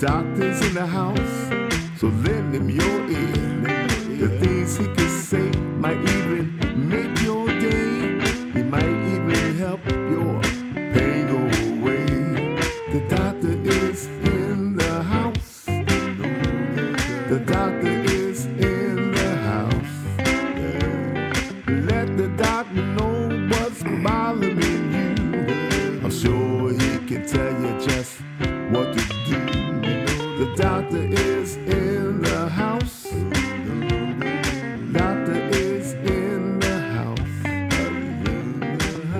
doctor's in the house, so lend him your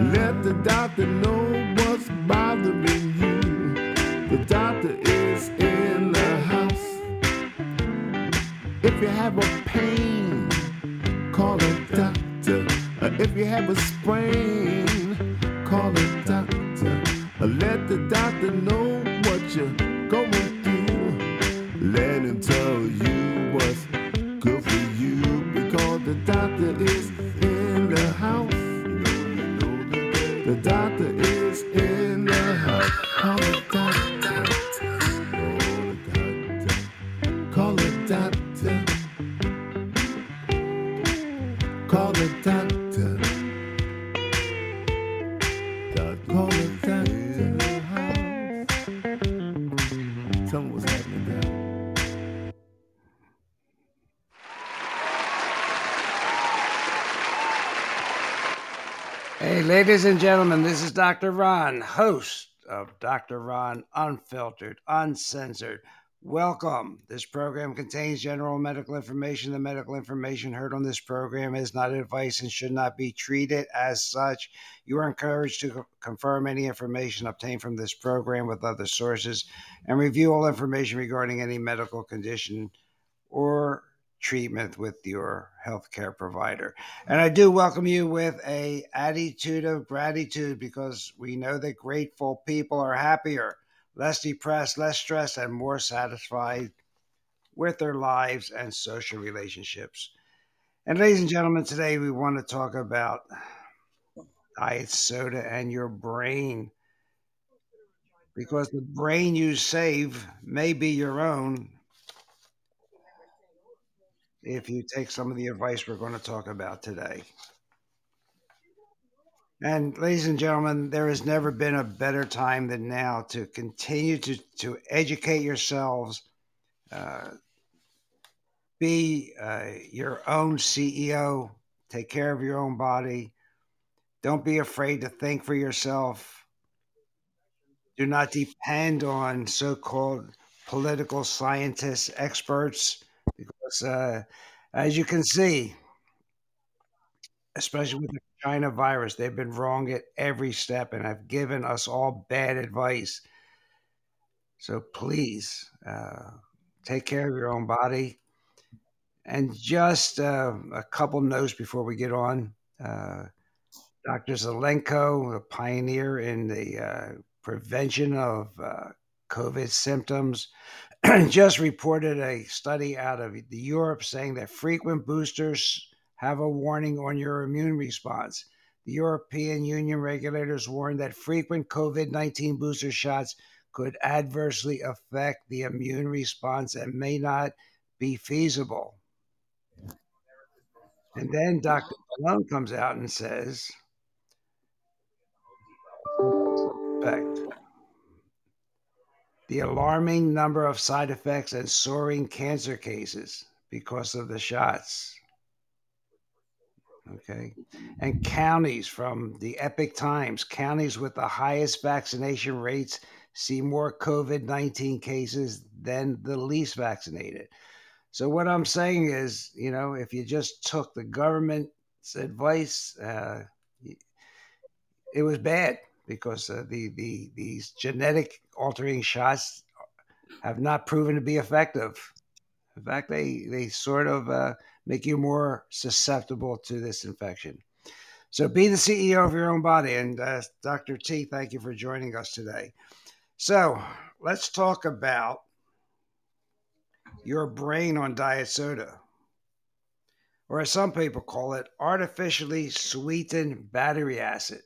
Let the doctor know what's bothering you. The doctor is in the house. If you have a pain, call a doctor. If you have a sprain, call a doctor. Let the doctor know what you're ladies and gentlemen, this is Dr. Ron, host of Dr. Ron Unfiltered, Uncensored. Welcome. This program contains general medical information. The medical information heard on this program is not advice and should not be treated as such. You are encouraged to confirm any information obtained from this program with other sources and review all information regarding any medical condition or treatment with your healthcare provider. And mm-hmm. I do welcome you with a attitude of gratitude because we know that grateful people are happier, less depressed, less stressed, and more satisfied with their lives and social relationships. And ladies and gentlemen, today we want to talk about diet soda and your brain. Because the brain you save may be your own if you take some of the advice we're going to talk about today. And ladies and gentlemen, there has never been a better time than now to continue to, to educate yourselves, uh, be uh, your own CEO, take care of your own body. Don't be afraid to think for yourself. Do not depend on so called political scientists, experts, because uh, as you can see, especially with the China virus, they've been wrong at every step and have given us all bad advice. So please uh, take care of your own body. And just uh, a couple notes before we get on. Uh, Dr. Zelenko, a pioneer in the uh, prevention of uh, COVID symptoms, just reported a study out of Europe saying that frequent boosters have a warning on your immune response. The European Union regulators warned that frequent COVID 19 booster shots could adversely affect the immune response and may not be feasible. And then Dr. Malone comes out and says, effect. The alarming number of side effects and soaring cancer cases because of the shots. Okay. And counties from the Epoch Times, counties with the highest vaccination rates see more COVID 19 cases than the least vaccinated. So, what I'm saying is, you know, if you just took the government's advice, uh, it was bad because uh, the, the these genetic altering shots have not proven to be effective. In fact, they they sort of uh, make you more susceptible to this infection. So be the CEO of your own body. And uh, Dr. T, thank you for joining us today. So let's talk about your brain on diet soda. or as some people call it, artificially sweetened battery acid.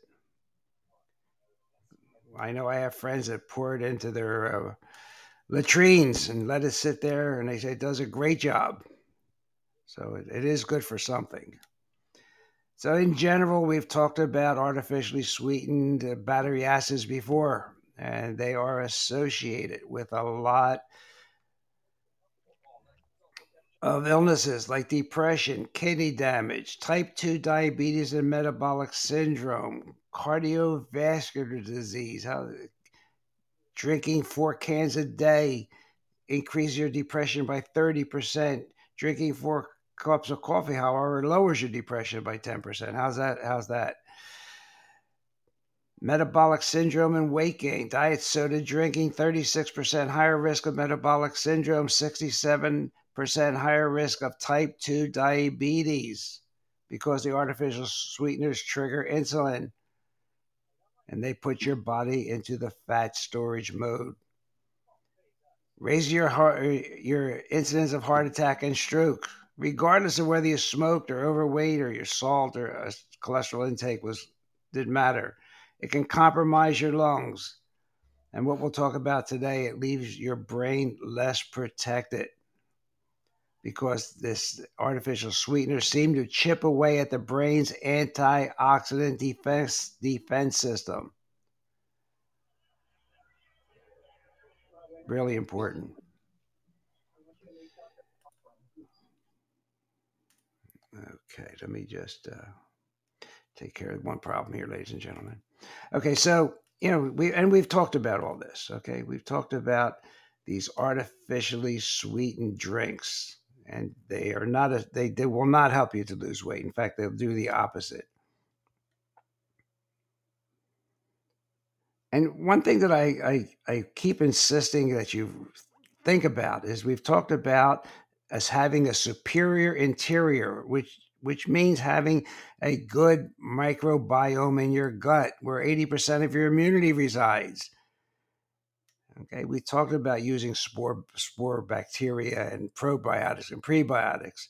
I know I have friends that pour it into their uh, latrines and let it sit there, and they say it does a great job. So it, it is good for something. So, in general, we've talked about artificially sweetened uh, battery acids before, and they are associated with a lot of illnesses like depression, kidney damage, type 2 diabetes and metabolic syndrome, cardiovascular disease, how drinking four cans a day increases your depression by 30%. Drinking four cups of coffee, however, lowers your depression by 10%. How's that? How's that? Metabolic syndrome and weight gain. Diet soda drinking, 36% higher risk of metabolic syndrome, 67% higher risk of type 2 diabetes because the artificial sweeteners trigger insulin and they put your body into the fat storage mode. Raise your heart, your incidence of heart attack and stroke, regardless of whether you smoked or overweight or your salt or uh, cholesterol intake was didn't matter. It can compromise your lungs. And what we'll talk about today, it leaves your brain less protected because this artificial sweetener seem to chip away at the brain's antioxidant defense defense system. Really important. Okay, let me just uh, take care of one problem here, ladies and gentlemen. Okay, so you know we and we've talked about all this. Okay, we've talked about these artificially sweetened drinks and they are not a, they, they will not help you to lose weight. In fact they'll do the opposite. And one thing that I, I i keep insisting that you think about is we've talked about as having a superior interior which which means having a good microbiome in your gut where 80% of your immunity resides Okay, we talked about using spore spore bacteria and probiotics and prebiotics,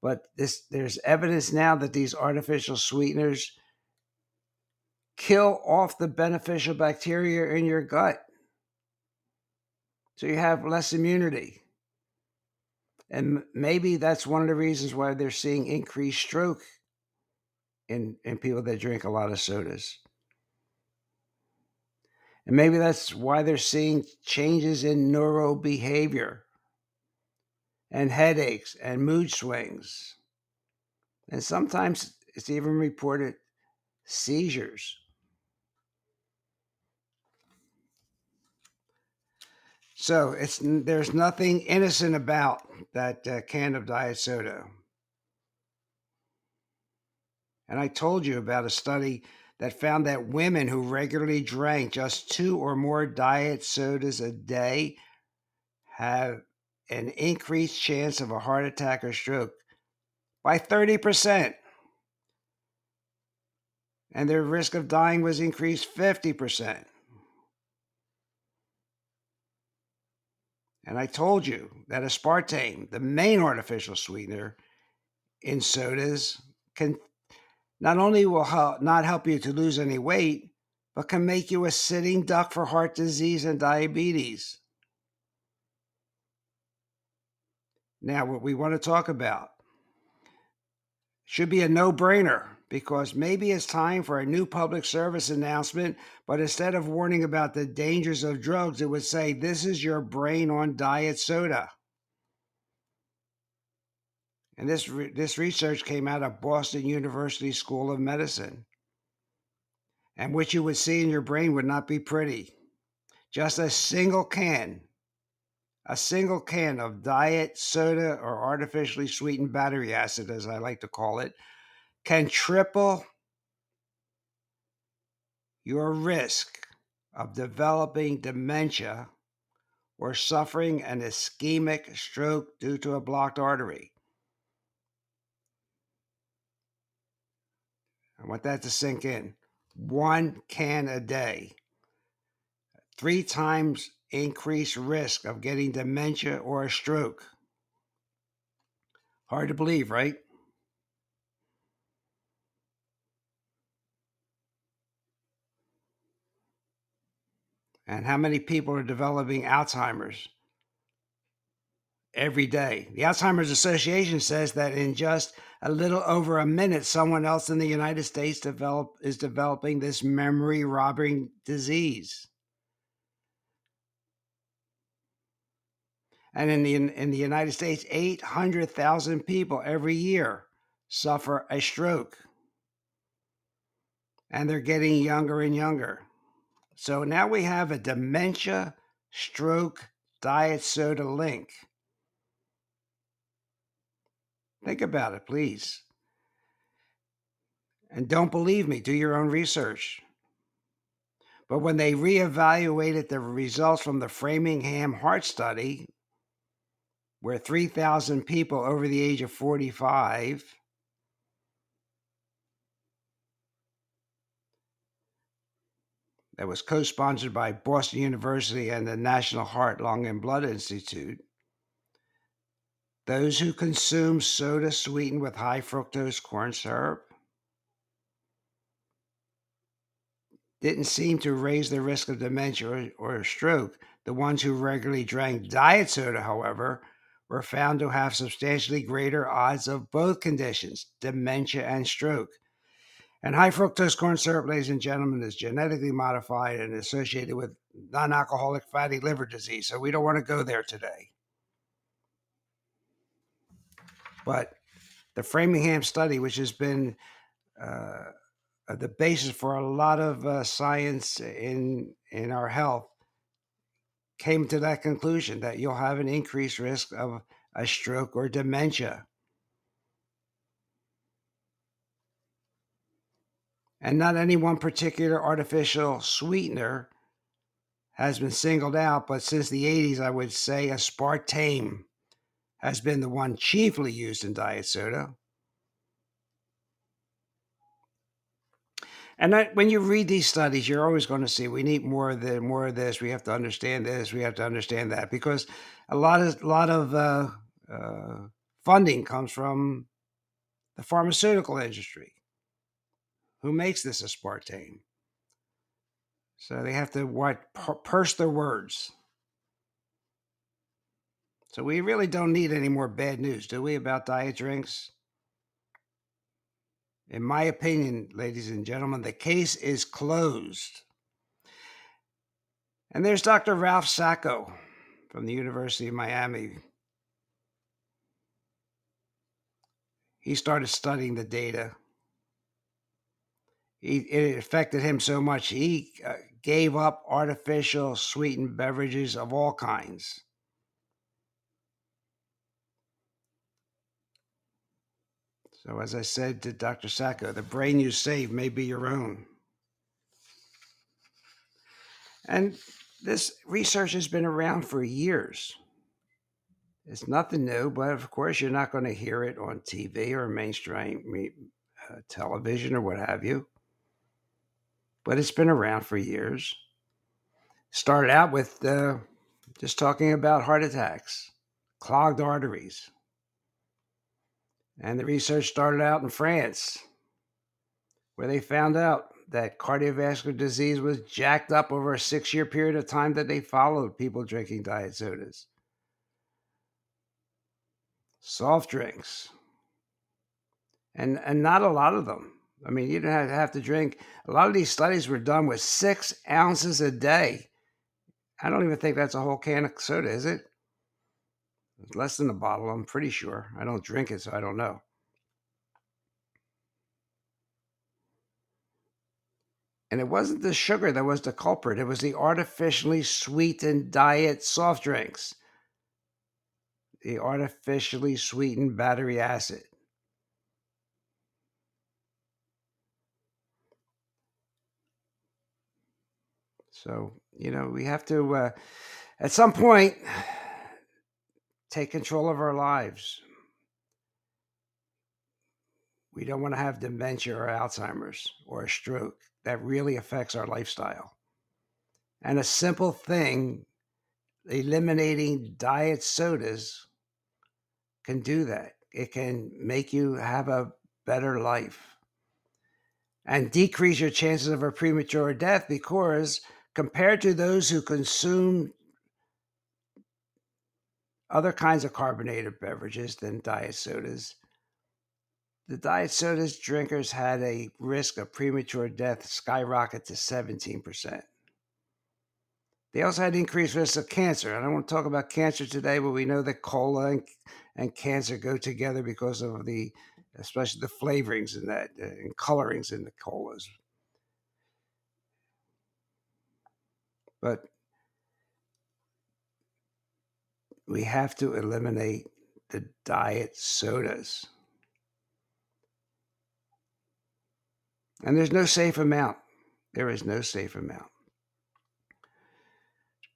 but this there's evidence now that these artificial sweeteners kill off the beneficial bacteria in your gut. So you have less immunity. And maybe that's one of the reasons why they're seeing increased stroke in, in people that drink a lot of sodas. And maybe that's why they're seeing changes in neurobehavior and headaches and mood swings. And sometimes it's even reported seizures. So it's there's nothing innocent about that uh, can of diet soda. And I told you about a study that found that women who regularly drank just two or more diet sodas a day have an increased chance of a heart attack or stroke by 30%. And their risk of dying was increased 50%. And I told you that aspartame, the main artificial sweetener in sodas, can not only will help, not help you to lose any weight, but can make you a sitting duck for heart disease and diabetes. Now, what we want to talk about should be a no brainer because maybe it's time for a new public service announcement, but instead of warning about the dangers of drugs, it would say, This is your brain on diet soda. And this, re- this research came out of Boston University School of Medicine. And what you would see in your brain would not be pretty. Just a single can, a single can of diet soda or artificially sweetened battery acid, as I like to call it, can triple your risk of developing dementia or suffering an ischemic stroke due to a blocked artery. I want that to sink in. One can a day. Three times increased risk of getting dementia or a stroke. Hard to believe, right? And how many people are developing Alzheimer's? Every day? The Alzheimer's Association says that in just a little over a minute, someone else in the United States develop, is developing this memory robbing disease. And in the, in the United States, 800,000 people every year suffer a stroke. And they're getting younger and younger. So now we have a dementia stroke diet soda link. Think about it, please. And don't believe me, do your own research. But when they reevaluated the results from the Framingham Heart Study, where 3,000 people over the age of 45 that was co sponsored by Boston University and the National Heart, Lung, and Blood Institute. Those who consume soda sweetened with high fructose corn syrup didn't seem to raise the risk of dementia or, or stroke. The ones who regularly drank diet soda, however, were found to have substantially greater odds of both conditions, dementia and stroke. And high fructose corn syrup, ladies and gentlemen, is genetically modified and associated with non alcoholic fatty liver disease. So we don't want to go there today. But the Framingham study, which has been uh, the basis for a lot of uh, science in in our health, came to that conclusion that you'll have an increased risk of a stroke or dementia. And not any one particular artificial sweetener has been singled out, but since the 80s, I would say aspartame has been the one chiefly used in diet soda. And that, when you read these studies, you're always going to see we need more of the more of this. We have to understand this. We have to understand that because a lot of a lot of uh, uh, funding comes from the pharmaceutical industry, who makes this aspartame. So they have to what purse their words. So we really don't need any more bad news, do we, about diet drinks? In my opinion, ladies and gentlemen, the case is closed. And there's Dr. Ralph Sacco from the University of Miami. He started studying the data. He, it affected him so much, he uh, gave up artificial sweetened beverages of all kinds. So, as I said to Dr. Sacco, the brain you save may be your own. And this research has been around for years. It's nothing new, but of course, you're not going to hear it on TV or mainstream uh, television or what have you. But it's been around for years. Started out with uh, just talking about heart attacks, clogged arteries, and the research started out in France, where they found out that cardiovascular disease was jacked up over a six year period of time that they followed people drinking diet sodas. Soft drinks. And, and not a lot of them. I mean, you don't have to drink. A lot of these studies were done with six ounces a day. I don't even think that's a whole can of soda, is it? Less than a bottle, I'm pretty sure. I don't drink it, so I don't know. And it wasn't the sugar that was the culprit, it was the artificially sweetened diet soft drinks, the artificially sweetened battery acid. So, you know, we have to, uh, at some point, take control of our lives. We don't want to have dementia or Alzheimer's or a stroke. That really affects our lifestyle. And a simple thing, eliminating diet sodas, can do that. It can make you have a better life and decrease your chances of a premature death because compared to those who consume other kinds of carbonated beverages than diet sodas, the diet sodas drinkers had a risk of premature death skyrocket to 17%. They also had increased risk of cancer. I don't want to talk about cancer today, but we know that cola and, and cancer go together because of the, especially the flavorings in that uh, and colorings in the colas. But we have to eliminate the diet sodas. And there's no safe amount. There is no safe amount.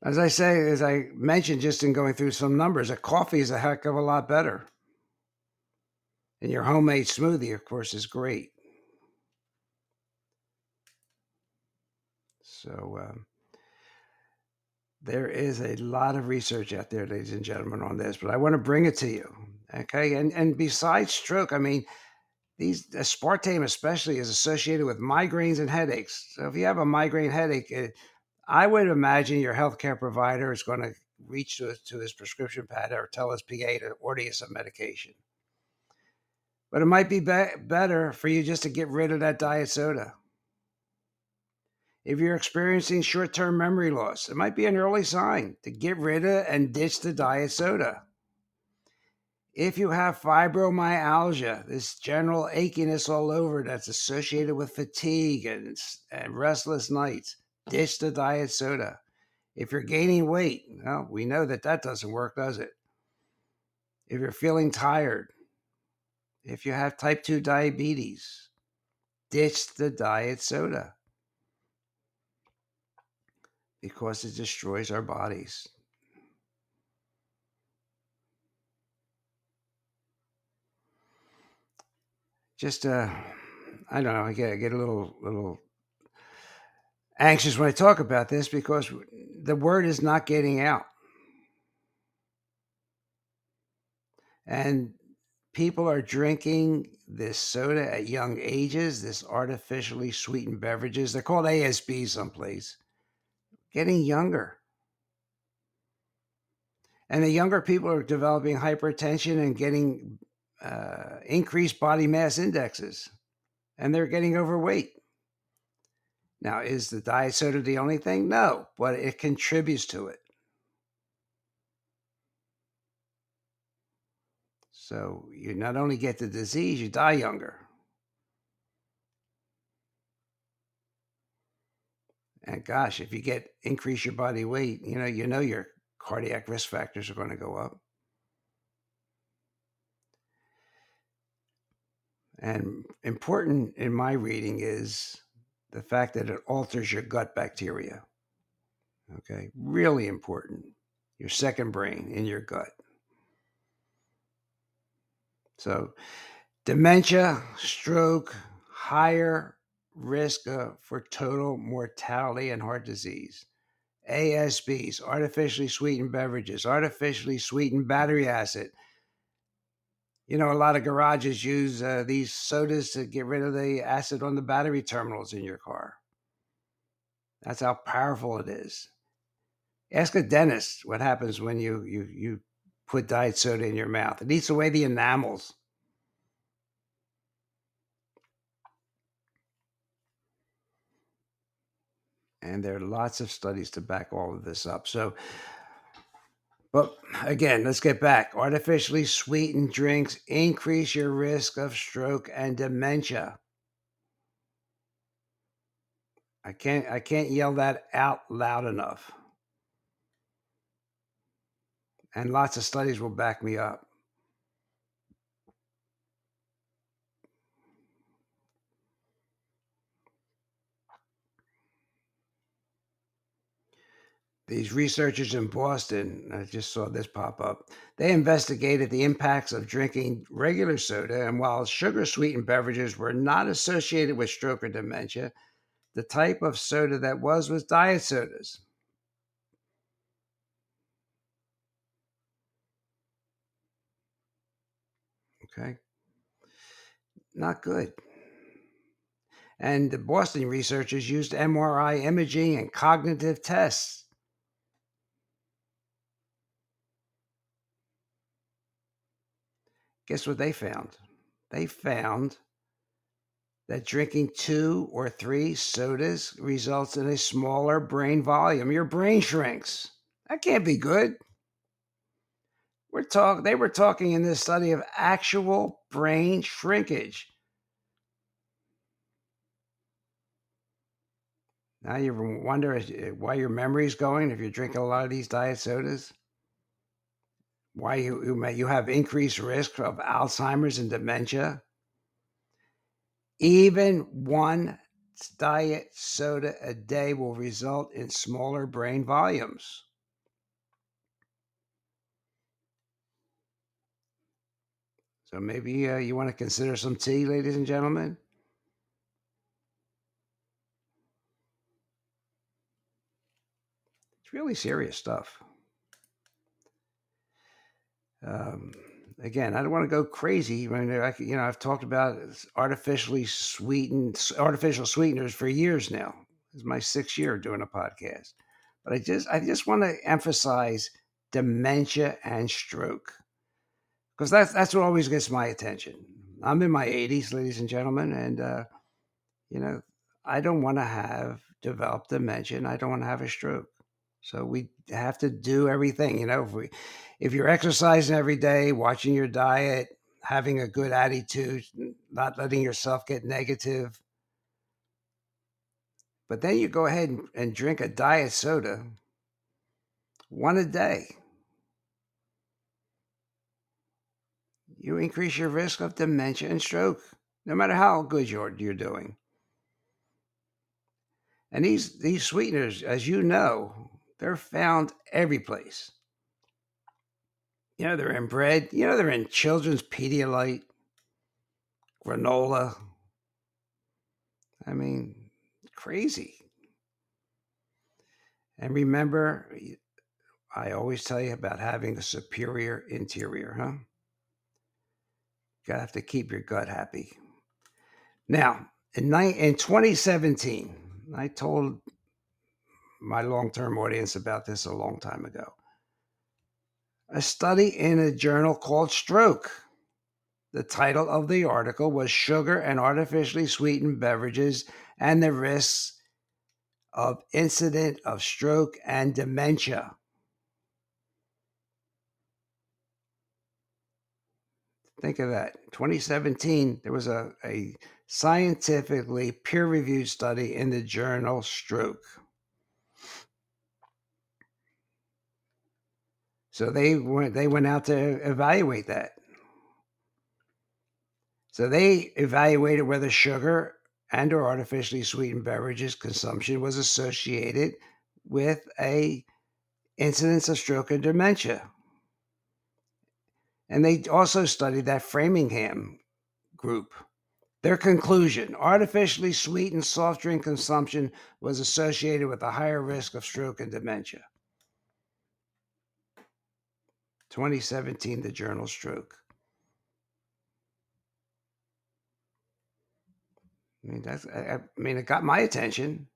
As I say, as I mentioned just in going through some numbers, a coffee is a heck of a lot better. And your homemade smoothie, of course, is great. So, um, there is a lot of research out there, ladies and gentlemen, on this, but I want to bring it to you. Okay. And and besides stroke, I mean, these aspartame especially is associated with migraines and headaches. So if you have a migraine headache, it, I would imagine your healthcare provider is going to reach to, to his prescription pad or tell his PA to order you some medication. But it might be, be better for you just to get rid of that diet soda. If you're experiencing short term memory loss, it might be an early sign to get rid of and ditch the diet soda. If you have fibromyalgia, this general achiness all over that's associated with fatigue and, and restless nights, ditch the diet soda. If you're gaining weight, well, we know that that doesn't work, does it? If you're feeling tired, if you have type 2 diabetes, ditch the diet soda because it destroys our bodies. Just uh I don't know, I get I get a little little anxious when I talk about this because the word is not getting out. And people are drinking this soda at young ages, this artificially sweetened beverages. They're called ASB someplace getting younger. And the younger people are developing hypertension and getting uh, increased body mass indexes, and they're getting overweight. Now, is the diet soda the only thing? No, but it contributes to it. So you not only get the disease, you die younger. And gosh, if you get increase your body weight, you know, you know your cardiac risk factors are going to go up. And important in my reading is the fact that it alters your gut bacteria. Okay, really important. Your second brain in your gut. So, dementia, stroke, higher risk uh, for total mortality and heart disease. ASBs, artificially sweetened beverages, artificially sweetened battery acid. You know, a lot of garages use uh, these sodas to get rid of the acid on the battery terminals in your car. That's how powerful it is. Ask a dentist what happens when you you you put diet soda in your mouth. It eats away the enamels And there are lots of studies to back all of this up. So, but again, let's get back. Artificially sweetened drinks increase your risk of stroke and dementia. I can't I can't yell that out loud enough. And lots of studies will back me up. These researchers in Boston, I just saw this pop up, they investigated the impacts of drinking regular soda. And while sugar sweetened beverages were not associated with stroke or dementia, the type of soda that was was diet sodas. Okay. Not good. And the Boston researchers used MRI imaging and cognitive tests. Guess what they found? They found that drinking two or three sodas results in a smaller brain volume. Your brain shrinks. That can't be good. We're talk they were talking in this study of actual brain shrinkage. Now you wonder why your memory's going if you're drinking a lot of these diet sodas. Why you you, may, you have increased risk of Alzheimer's and dementia. Even one diet soda a day will result in smaller brain volumes. So maybe uh, you want to consider some tea, ladies and gentlemen. It's really serious stuff. Um, again, I don't want to go crazy. I mean, I, you know, I've talked about artificially sweetened, artificial sweeteners for years now. It's my sixth year doing a podcast, but I just, I just want to emphasize dementia and stroke because that's that's what always gets my attention. I'm in my 80s, ladies and gentlemen, and uh, you know, I don't want to have developed dementia. I don't want to have a stroke. So we have to do everything. You know, if we, if you're exercising every day, watching your diet, having a good attitude, not letting yourself get negative. But then you go ahead and, drink a diet soda, one a day. you increase your risk of dementia and stroke, no matter how good you're, you're doing. And these, these sweeteners, as you know, they're found every place. You know, they're in bread, you know, they're in children's Pedialyte, granola. I mean, crazy. And remember, I always tell you about having a superior interior, huh? You have to keep your gut happy. Now, in, in 2017, I told my long term audience about this a long time ago. A study in a journal called Stroke. The title of the article was Sugar and Artificially Sweetened Beverages and the Risks of Incident of Stroke and Dementia. Think of that. 2017, there was a, a scientifically peer reviewed study in the journal Stroke. So they went they went out to evaluate that. So they evaluated whether sugar and or artificially sweetened beverages consumption was associated with a incidence of stroke and dementia. And they also studied that Framingham group. Their conclusion artificially sweetened soft drink consumption was associated with a higher risk of stroke and dementia. 2017, the journal Stroke. I mean, that's, I, I mean, it got my attention.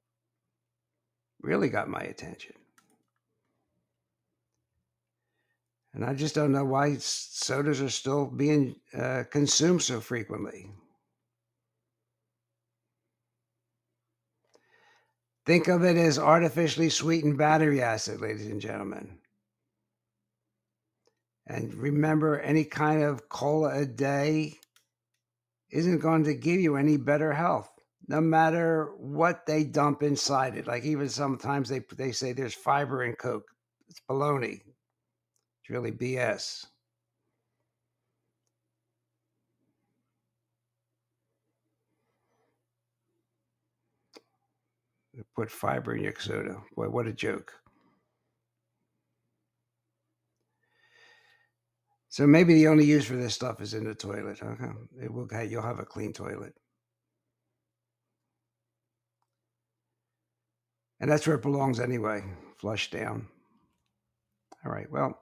Really got my attention. And I just don't know why sodas are still being uh, consumed so frequently. Think of it as artificially sweetened battery acid, ladies and gentlemen. And remember, any kind of cola a day isn't going to give you any better health, no matter what they dump inside it. Like even sometimes they they say there's fiber in Coke. It's baloney. It's really BS. Put fiber in your soda. Boy, what a joke. So maybe the only use for this stuff is in the toilet. Okay, it will. You'll have a clean toilet, and that's where it belongs anyway. Flush down. All right. Well,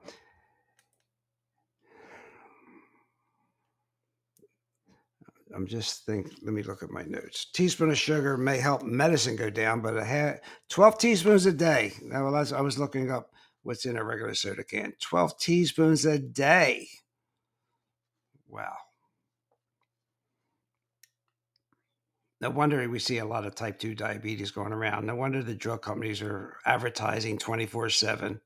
I'm just think. Let me look at my notes. Teaspoon of sugar may help medicine go down, but a half, 12 teaspoons a day. Now, well, I was looking up what's in a regular soda can. 12 teaspoons a day. Wow. No wonder we see a lot of type 2 diabetes going around. No wonder the drug companies are advertising 24 7.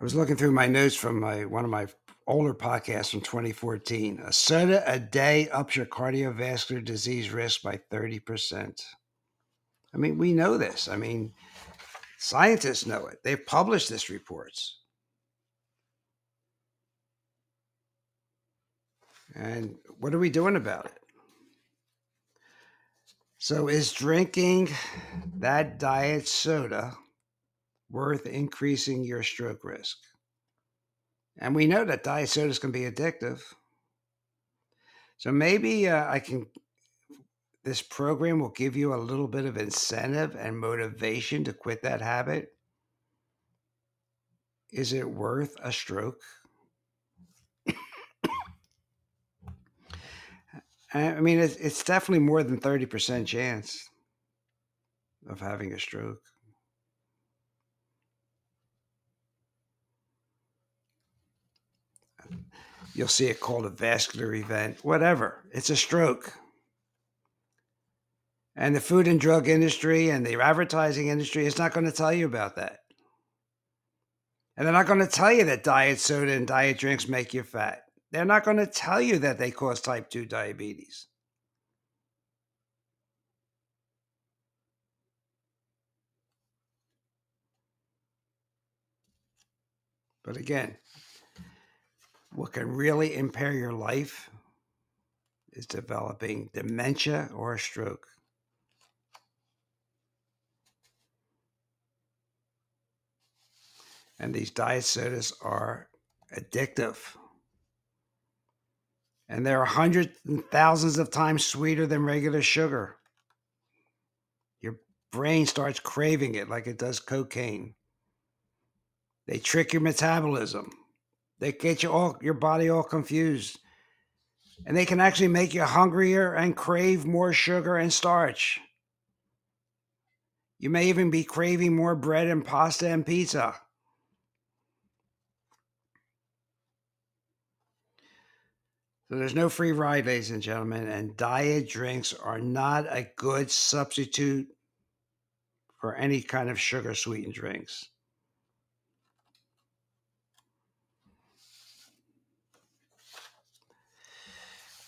I was looking through my notes from my one of my older podcast from 2014. A soda a day ups your cardiovascular disease risk by 30%. I mean, we know this. I mean, scientists know it. They've published this reports. And what are we doing about it? So, is drinking that diet soda worth increasing your stroke risk? And we know that diet sodas can be addictive. So, maybe uh, I can, this program will give you a little bit of incentive and motivation to quit that habit. Is it worth a stroke? I mean, it's, it's definitely more than 30% chance of having a stroke. You'll see it called a vascular event, whatever. It's a stroke. And the food and drug industry and the advertising industry is not going to tell you about that. And they're not going to tell you that diet soda and diet drinks make you fat. They're not going to tell you that they cause type 2 diabetes. But again, what can really impair your life is developing dementia or a stroke. And these diet sodas are addictive and they're hundreds and thousands of times sweeter than regular sugar. Your brain starts craving it like it does cocaine. They trick your metabolism. They get you all your body all confused. And they can actually make you hungrier and crave more sugar and starch. You may even be craving more bread and pasta and pizza. So there's no free ride, ladies and gentlemen, and diet drinks are not a good substitute for any kind of sugar sweetened drinks.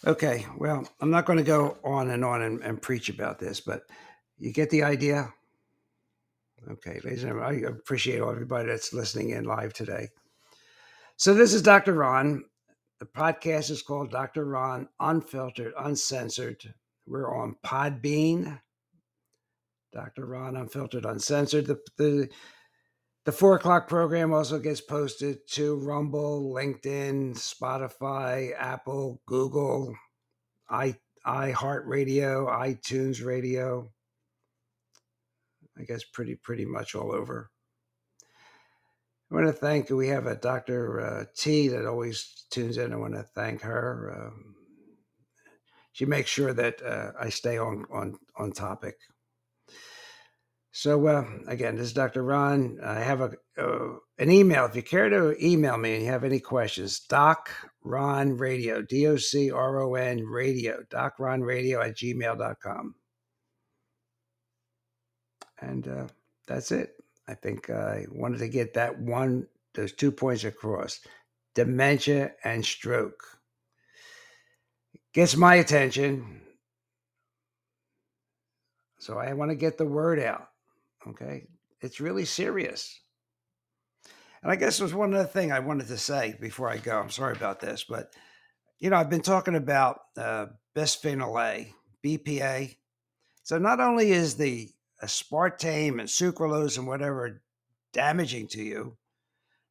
Okay, well, I'm not going to go on and on and, and, preach about this, but you get the idea? Okay, ladies and gentlemen, I appreciate everybody that's listening in live today. So this is Dr. Ron. The podcast is called Dr. Ron Unfiltered, Uncensored. We're on Podbean. Dr. Ron Unfiltered, Uncensored. The, the, the four o'clock program also gets posted to Rumble, LinkedIn, Spotify, Apple, Google, i iHeartRadio, iTunes Radio. I guess pretty pretty much all over. I want to thank, we have a Dr. Uh, T that always tunes in. I want to thank her. Um, she makes sure that uh, I stay on, on, on topic. So uh, again, this is Dr. Ron. I have a uh, an email. If you care to email me and you have any questions, Doc Ron Radio, D O C R O N Radio, Doc Ron Radio at gmail.com. And uh, that's it. I think I wanted to get that one, those two points across dementia and stroke. Gets my attention. So I want to get the word out. Okay. It's really serious. And I guess there's one other thing I wanted to say before I go. I'm sorry about this, but you know, I've been talking about uh, bisphenol A, BPA. So not only is the aspartame and sucralose and whatever damaging to you.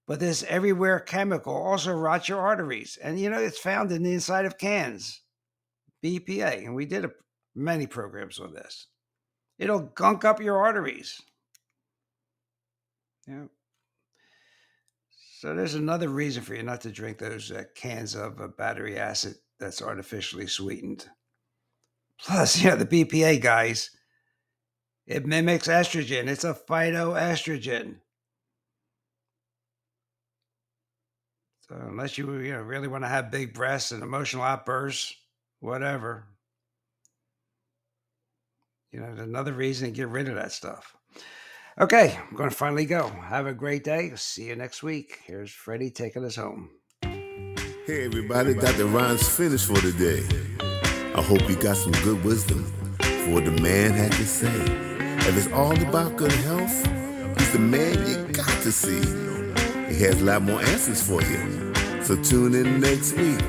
But this everywhere chemical also rots your arteries. And you know, it's found in the inside of cans, BPA. And we did a, many programs on this. It'll gunk up your arteries. Yeah. So there's another reason for you not to drink those uh, cans of uh, battery acid that's artificially sweetened. Plus, you know, the BPA guys, it mimics estrogen. It's a phytoestrogen. So unless you you know really want to have big breasts and emotional outbursts, whatever. You know, another reason to get rid of that stuff. Okay, I'm going to finally go. Have a great day. See you next week. Here's Freddie taking us home. Hey, everybody, Dr. Ron's finished for today. I hope you got some good wisdom for what the man had to say. If it's all about good health, he's the man you got to see. He has a lot more answers for you. So tune in next week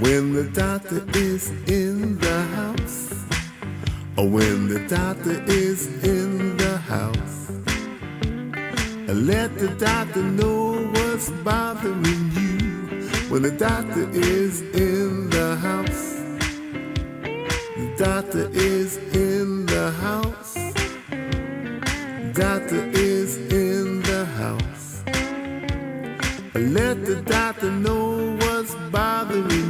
when the doctor is in the. When the doctor is in the house. Let the doctor know what's bothering you when the doctor is in the house. The doctor is in the house. Doctor is in the house. Let the doctor know what's bothering you.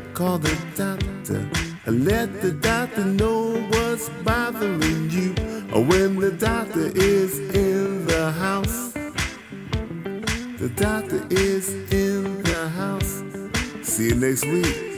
call the doctor. Let the doctor know what's bothering you oh, when the doctor is in the house. The doctor is in the house. See you next week.